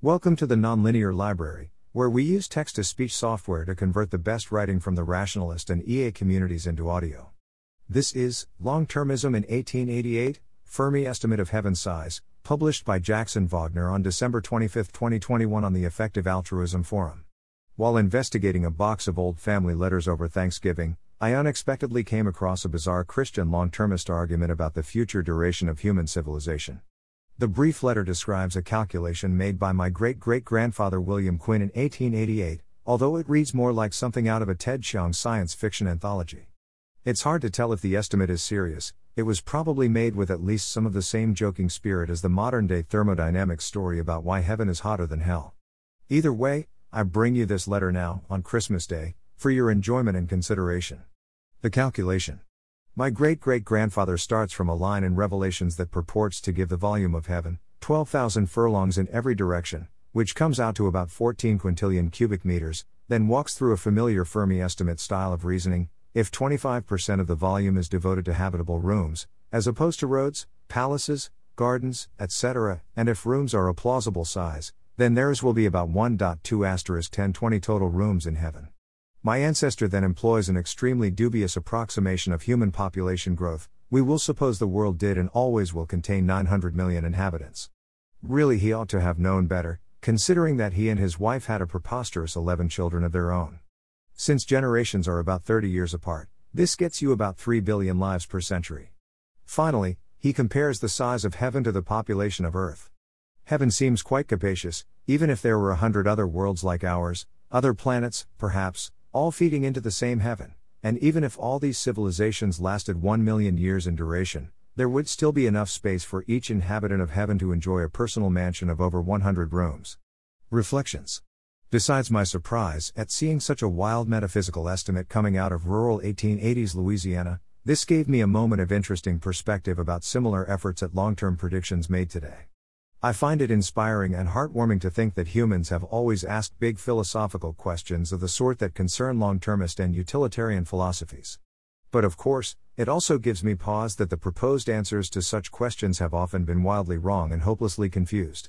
Welcome to the Nonlinear Library, where we use text to speech software to convert the best writing from the rationalist and EA communities into audio. This is Long Termism in 1888 Fermi Estimate of Heaven Size, published by Jackson Wagner on December 25, 2021, on the Effective Altruism Forum. While investigating a box of old family letters over Thanksgiving, I unexpectedly came across a bizarre Christian long termist argument about the future duration of human civilization. The brief letter describes a calculation made by my great great grandfather William Quinn in 1888, although it reads more like something out of a Ted Chiang science fiction anthology. It's hard to tell if the estimate is serious, it was probably made with at least some of the same joking spirit as the modern day thermodynamics story about why heaven is hotter than hell. Either way, I bring you this letter now, on Christmas Day, for your enjoyment and consideration. The calculation. My great great grandfather starts from a line in Revelations that purports to give the volume of heaven, 12,000 furlongs in every direction, which comes out to about 14 quintillion cubic meters, then walks through a familiar Fermi estimate style of reasoning, if 25% of the volume is devoted to habitable rooms, as opposed to roads, palaces, gardens, etc., and if rooms are a plausible size, then theirs will be about 1.2 asterisk 1020 total rooms in heaven. My ancestor then employs an extremely dubious approximation of human population growth. We will suppose the world did and always will contain 900 million inhabitants. Really, he ought to have known better, considering that he and his wife had a preposterous 11 children of their own. Since generations are about 30 years apart, this gets you about 3 billion lives per century. Finally, he compares the size of heaven to the population of Earth. Heaven seems quite capacious, even if there were a hundred other worlds like ours, other planets, perhaps, all feeding into the same heaven, and even if all these civilizations lasted 1 million years in duration, there would still be enough space for each inhabitant of heaven to enjoy a personal mansion of over 100 rooms. Reflections Besides my surprise at seeing such a wild metaphysical estimate coming out of rural 1880s Louisiana, this gave me a moment of interesting perspective about similar efforts at long term predictions made today. I find it inspiring and heartwarming to think that humans have always asked big philosophical questions of the sort that concern long termist and utilitarian philosophies. But of course, it also gives me pause that the proposed answers to such questions have often been wildly wrong and hopelessly confused.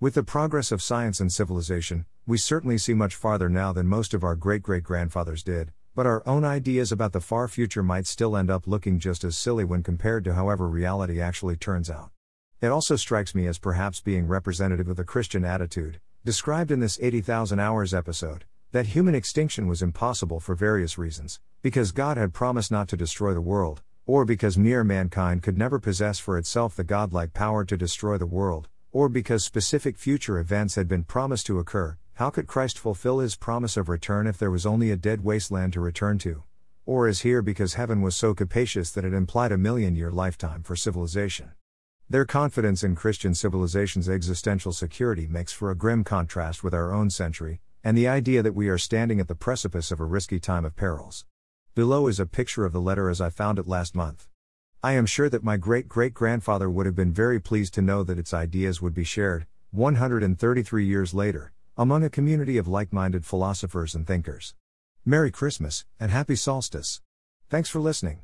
With the progress of science and civilization, we certainly see much farther now than most of our great great grandfathers did, but our own ideas about the far future might still end up looking just as silly when compared to however reality actually turns out. It also strikes me as perhaps being representative of the Christian attitude, described in this 80,000 Hours episode, that human extinction was impossible for various reasons, because God had promised not to destroy the world, or because mere mankind could never possess for itself the godlike power to destroy the world, or because specific future events had been promised to occur, how could Christ fulfill his promise of return if there was only a dead wasteland to return to? Or is here because heaven was so capacious that it implied a million year lifetime for civilization? Their confidence in Christian civilization's existential security makes for a grim contrast with our own century, and the idea that we are standing at the precipice of a risky time of perils. Below is a picture of the letter as I found it last month. I am sure that my great great grandfather would have been very pleased to know that its ideas would be shared, 133 years later, among a community of like minded philosophers and thinkers. Merry Christmas, and Happy Solstice! Thanks for listening.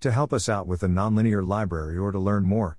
To help us out with the Nonlinear Library or to learn more,